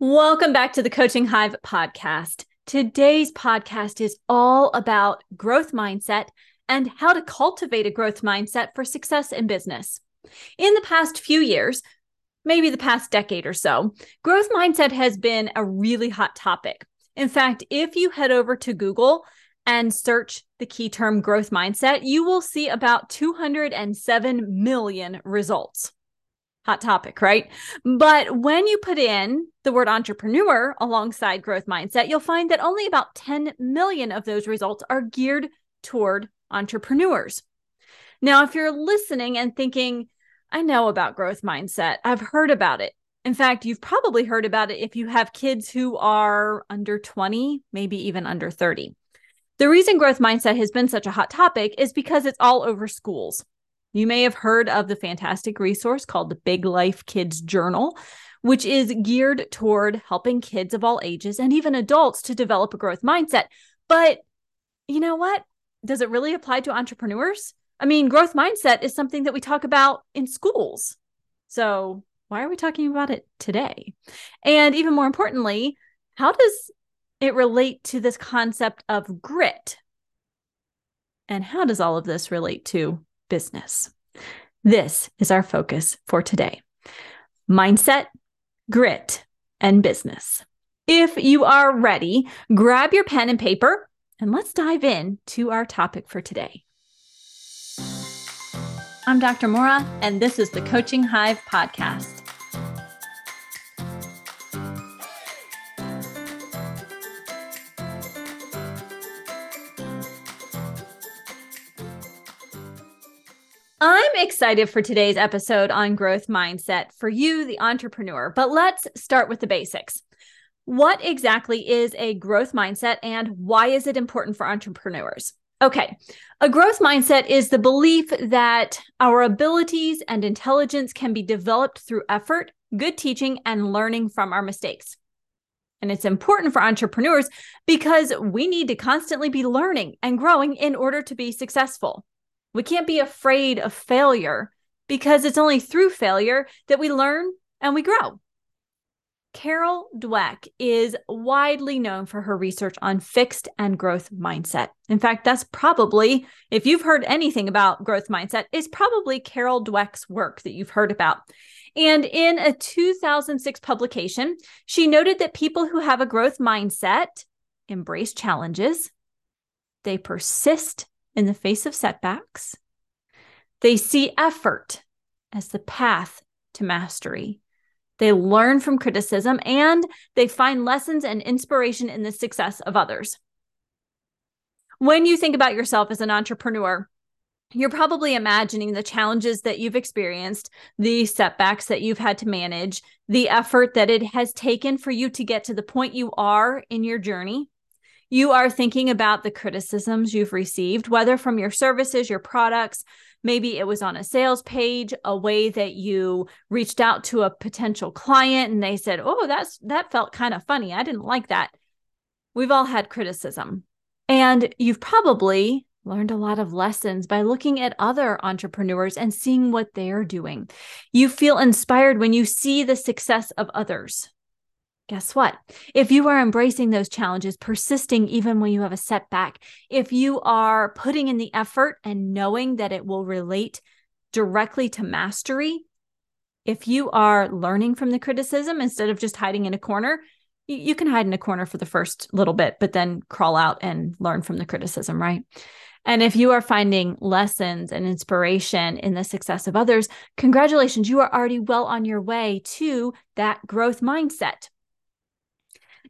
Welcome back to the Coaching Hive podcast. Today's podcast is all about growth mindset and how to cultivate a growth mindset for success in business. In the past few years, maybe the past decade or so, growth mindset has been a really hot topic. In fact, if you head over to Google and search the key term growth mindset, you will see about 207 million results hot topic, right? But when you put in the word entrepreneur alongside growth mindset, you'll find that only about 10 million of those results are geared toward entrepreneurs. Now, if you're listening and thinking, I know about growth mindset, I've heard about it. In fact, you've probably heard about it if you have kids who are under 20, maybe even under 30. The reason growth mindset has been such a hot topic is because it's all over schools. You may have heard of the fantastic resource called the Big Life Kids Journal, which is geared toward helping kids of all ages and even adults to develop a growth mindset. But you know what? Does it really apply to entrepreneurs? I mean, growth mindset is something that we talk about in schools. So, why are we talking about it today? And even more importantly, how does it relate to this concept of grit? And how does all of this relate to business. This is our focus for today mindset, grit, and business. If you are ready, grab your pen and paper and let's dive in to our topic for today. I'm Dr. Mora, and this is the Coaching Hive podcast. Excited for today's episode on growth mindset for you, the entrepreneur. But let's start with the basics. What exactly is a growth mindset and why is it important for entrepreneurs? Okay, a growth mindset is the belief that our abilities and intelligence can be developed through effort, good teaching, and learning from our mistakes. And it's important for entrepreneurs because we need to constantly be learning and growing in order to be successful. We can't be afraid of failure because it's only through failure that we learn and we grow. Carol Dweck is widely known for her research on fixed and growth mindset. In fact, that's probably, if you've heard anything about growth mindset, it's probably Carol Dweck's work that you've heard about. And in a 2006 publication, she noted that people who have a growth mindset embrace challenges, they persist in the face of setbacks. They see effort as the path to mastery. They learn from criticism and they find lessons and inspiration in the success of others. When you think about yourself as an entrepreneur, you're probably imagining the challenges that you've experienced, the setbacks that you've had to manage, the effort that it has taken for you to get to the point you are in your journey. You are thinking about the criticisms you've received, whether from your services, your products, maybe it was on a sales page, a way that you reached out to a potential client and they said, "Oh, that's that felt kind of funny. I didn't like that." We've all had criticism. And you've probably learned a lot of lessons by looking at other entrepreneurs and seeing what they're doing. You feel inspired when you see the success of others. Guess what? If you are embracing those challenges, persisting even when you have a setback, if you are putting in the effort and knowing that it will relate directly to mastery, if you are learning from the criticism instead of just hiding in a corner, you, can hide in a corner for the first little bit, but then crawl out and learn from the criticism, right? And if you are finding lessons and inspiration in the success of others, congratulations, you are already well on your way to that growth mindset.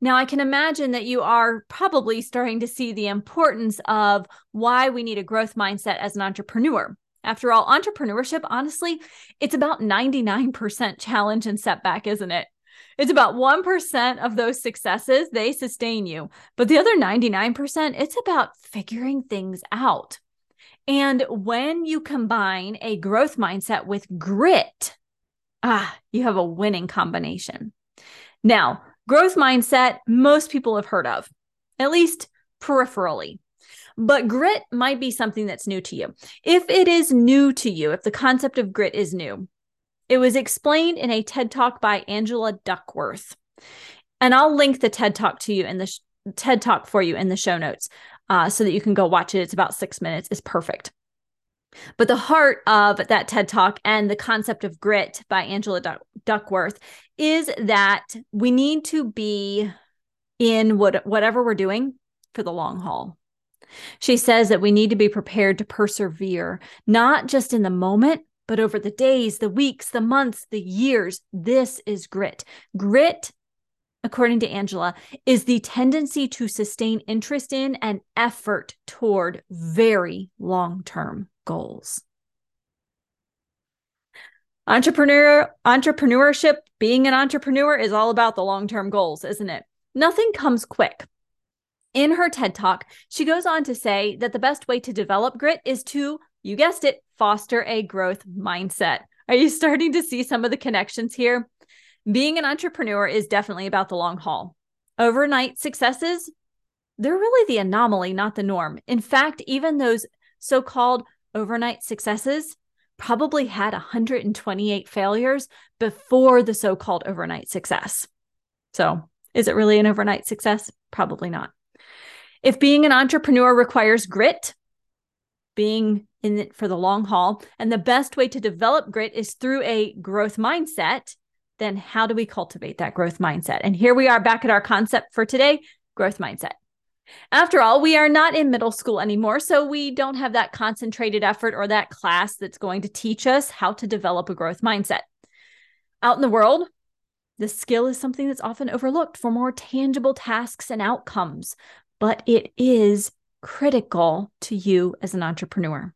Now, I can imagine that you are probably starting to see the importance of why we need a growth mindset as an entrepreneur. After all, entrepreneurship, honestly, it's about 99% challenge and setback, isn't it? It's about 1% of those successes, they sustain you. But the other 99%, it's about figuring things out. And when you combine a growth mindset with grit, ah, you have a winning combination. Now, Growth mindset, most people have heard of, at least peripherally. But grit might be something that's new to you. If it is new to you, if the concept of grit is new, it was explained in a TED talk by Angela Duckworth. And I'll link the TED Talk to you in the sh- TED Talk for you in the show notes uh, so that you can go watch it. It's about six minutes. It's perfect. But the heart of that TED Talk and the concept of grit by Angela Duckworth is that we need to be in what, whatever we're doing for the long haul. She says that we need to be prepared to persevere, not just in the moment, but over the days, the weeks, the months, the years. This is grit. Grit, according to Angela, is the tendency to sustain interest in and effort toward very long term goals. Entrepreneur entrepreneurship, being an entrepreneur is all about the long-term goals, isn't it? Nothing comes quick. In her TED Talk, she goes on to say that the best way to develop grit is to, you guessed it, foster a growth mindset. Are you starting to see some of the connections here? Being an entrepreneur is definitely about the long haul. Overnight successes, they're really the anomaly, not the norm. In fact, even those so called overnight successes probably had 128 failures before the so called overnight success. So, is it really an overnight success? Probably not. If being an entrepreneur requires grit, being in it for the long haul, and the best way to develop grit is through a growth mindset, then how do we cultivate that growth mindset? And here we are back at our concept for today growth mindset. After all, we are not in middle school anymore, so we don't have that concentrated effort or that class that's going to teach us how to develop a growth mindset. Out in the world, the skill is something that's often overlooked for more tangible tasks and outcomes, but it is critical to you as an entrepreneur.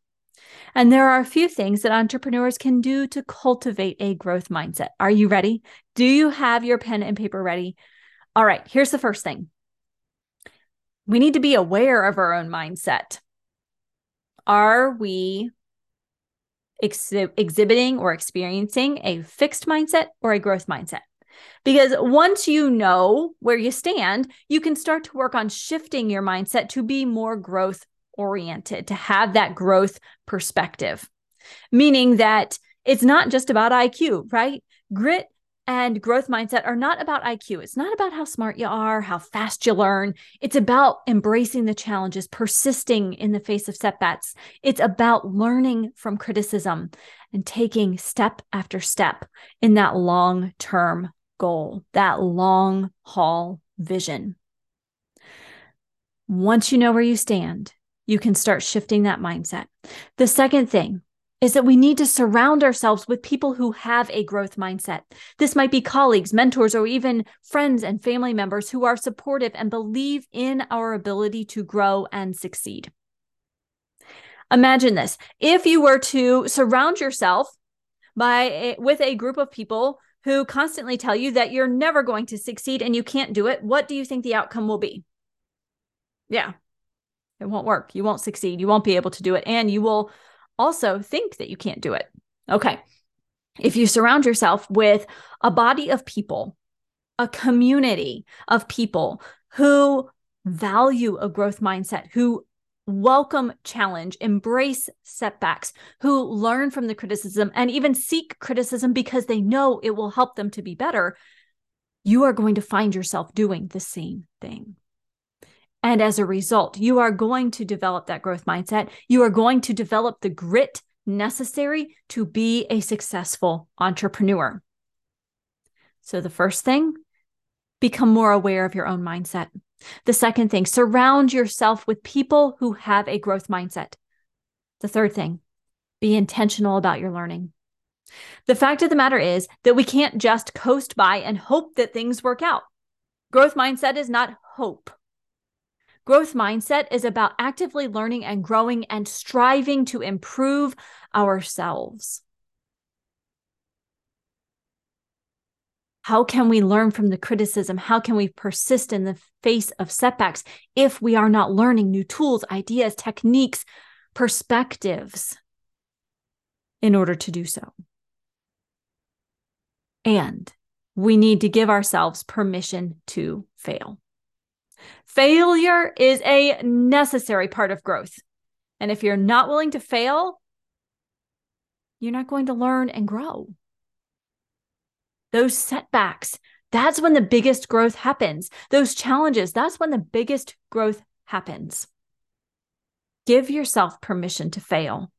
And there are a few things that entrepreneurs can do to cultivate a growth mindset. Are you ready? Do you have your pen and paper ready? All right, here's the first thing we need to be aware of our own mindset. Are we ex- exhibiting or experiencing a fixed mindset or a growth mindset? Because once you know where you stand, you can start to work on shifting your mindset to be more growth oriented, to have that growth perspective, meaning that it's not just about IQ, right? Grit and growth mindset are not about IQ. It's not about how smart you are, how fast you learn. It's about embracing the challenges, persisting in the face of setbacks. It's about learning from criticism and taking step after step in that long term goal, that long haul vision. Once you know where you stand, you can start shifting that mindset. The second thing is that we need to surround ourselves with people who have a growth mindset. This might be colleagues, mentors, or even friends and family members who are supportive and believe in our ability to grow and succeed. Imagine this if you were to surround yourself by with a group of people who constantly tell you that you're never going to succeed and you can't do it, what do you think the outcome will be? Yeah, it won't work. You won't succeed. You won't be able to do it. And you will also think that you can't do it. Okay. If you surround yourself with a body of people, a community of people who value a growth mindset, who welcome challenge, embrace setbacks, who learn from the criticism and even seek criticism because they know it will help them to be better, you are going to find yourself doing the same thing. And as a result, you are going to develop that growth mindset. You are going to develop the grit necessary to be a successful entrepreneur. So, the first thing, become more aware of your own mindset. The second thing, surround yourself with people who have a growth mindset. The third thing, be intentional about your learning. The fact of the matter is that we can't just coast by and hope that things work out. Growth mindset is not hope. Growth mindset is about actively learning and growing and striving to improve ourselves. How can we learn from the criticism? How can we persist in the face of setbacks if we are not learning new tools, ideas, techniques, perspectives in order to do so? And we need to give ourselves permission to fail. Failure is a necessary part of growth. And if you're not willing to fail, you're not going to learn and grow. Those setbacks, That's when the biggest growth happens. Those challenges, that's when the biggest growth happens. Give yourself permission to fail.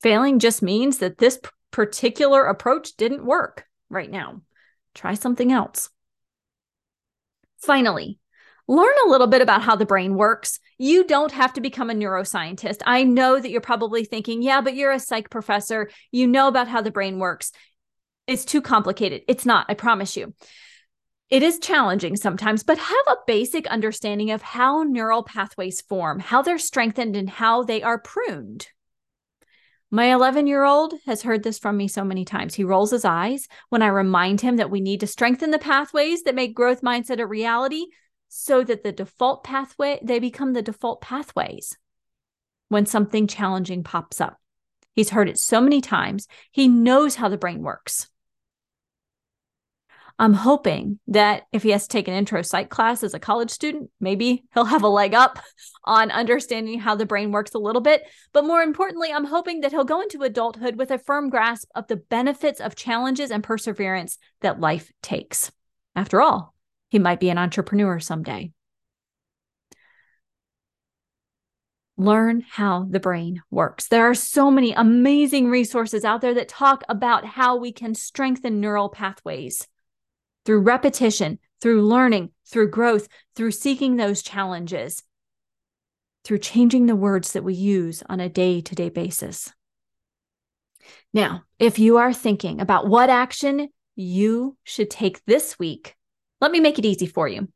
Failing just means that this particular approach didn't work right now. Try something else. Finally, learn a little bit about how the brain works. You don't have to become a neuroscientist. I know that you're probably thinking, yeah, but you're a psych professor. You know about how the brain works. It's too complicated. It's not, I promise you. It is challenging sometimes, but have a basic understanding of how neural pathways form, how they're strengthened, and how they are pruned. My 11 year old has heard this from me so many times. He rolls his eyes when I remind him that we need to strengthen the pathways that make growth mindset a reality so that the default pathway, they become the default pathways when something challenging pops up. He's heard it so many times. He knows how the brain works. I'm hoping that if he has to take an intro psych class as a college student, maybe he'll have a leg up on understanding how the brain works a little bit. But more importantly, I'm hoping that he'll go into adulthood with a firm grasp of the benefits of challenges and perseverance that life takes. After all, he might be an entrepreneur someday. Learn how the brain works. There are so many amazing resources out there that talk about how we can strengthen neural pathways through repetition, through learning, through growth, through seeking those challenges, through changing the words that we use on a day to day basis. Now, if you are thinking about what action you should take this week, let me make it easy for you.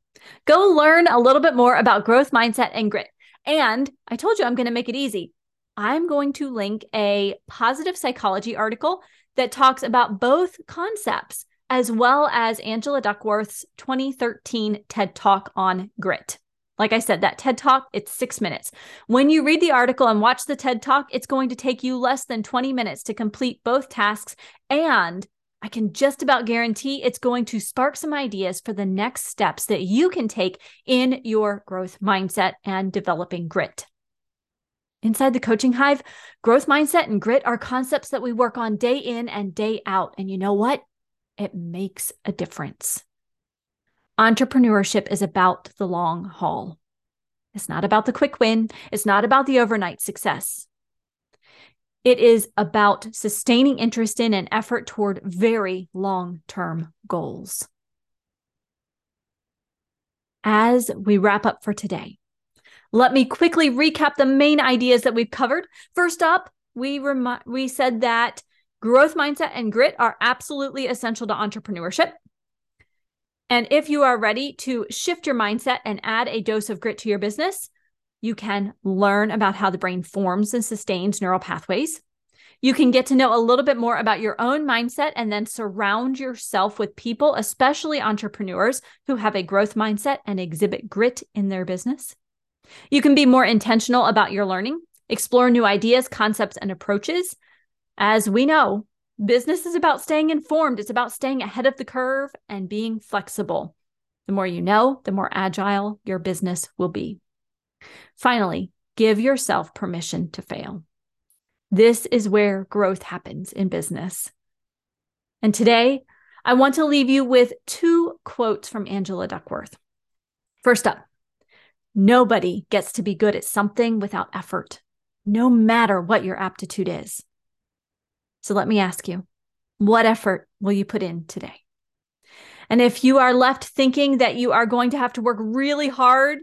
Go learn a little bit more about growth mindset and grit. And I told you I'm going to make it easy. I'm going to link a positive psychology article that talks about both concepts as well as Angela Duckworth's 2013 TED Talk on grit. Like I said, that TED Talk, it's six minutes. When you read the article and watch the TED Talk, it's going to take you less than 20 minutes to complete both tasks. And I can just about guarantee it's going to spark some ideas for the next steps that you can take in your growth mindset and developing grit. Inside the coaching hive, growth mindset and grit are concepts that we work on day in and day out. And you know what? It makes a difference. Entrepreneurship is about the long haul. It's not about the quick win, it's not about the overnight success. It is about sustaining interest in and effort toward very long term goals. As we wrap up for today, let me quickly recap the main ideas that we've covered. First up, we rem- we said that Growth mindset and grit are absolutely essential to entrepreneurship. And if you are ready to shift your mindset and add a dose of grit to your business, you can learn about how the brain forms and sustains neural pathways. You can get to know a little bit more about your own mindset and then surround yourself with people, especially entrepreneurs who have a growth mindset and exhibit grit in their business. You can be more intentional about your learning, explore new ideas, concepts, and approaches, as we know, business is about staying informed, it's about staying ahead of the curve and being flexible. The more you know, the more agile your business will be. Finally, give yourself permission to fail. This is where growth happens in business. And today, I want to leave you with two quotes from Angela Duckworth. First up, nobody gets to be good at something without effort, no matter what your aptitude is. So let me ask you, what effort will you put in today? And if you are left thinking that you are going to have to work really hard,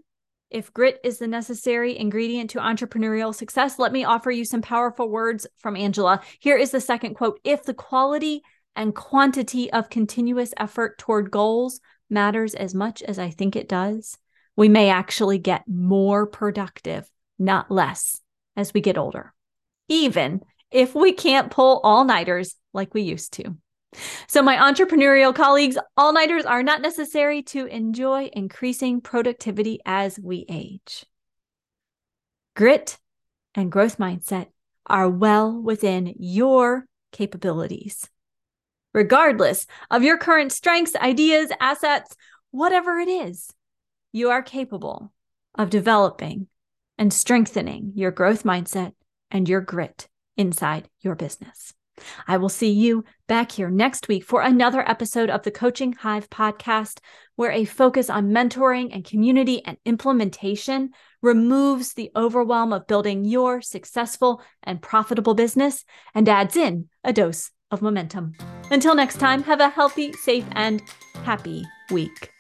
if grit is the necessary ingredient to entrepreneurial success, let me offer you some powerful words from Angela. Here is the second quote If the quality and quantity of continuous effort toward goals matters as much as I think it does, we may actually get more productive, not less, as we get older, even if we can't pull all nighters like we used to. So, my entrepreneurial colleagues, all nighters are not necessary to enjoy increasing productivity as we age. Grit and growth mindset are well within your capabilities. Regardless of your current strengths, ideas, assets, whatever it is, you are capable of developing and strengthening your growth mindset and your grit inside your business. I will see you back here next week for another episode of the Coaching Hive podcast, where a focus on mentoring and community and implementation removes the overwhelm of building your successful and profitable business and adds in a dose of momentum. Until next time, have a healthy, safe, and happy week.